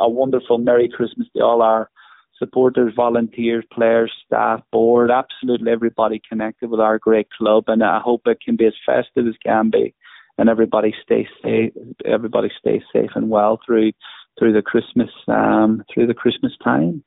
a wonderful Merry Christmas to all our supporters, volunteers, players, staff, board, absolutely everybody connected with our great club. And I hope it can be as festive as can be, and everybody stay safe. Everybody stay safe and well through through the Christmas um, through the Christmas time.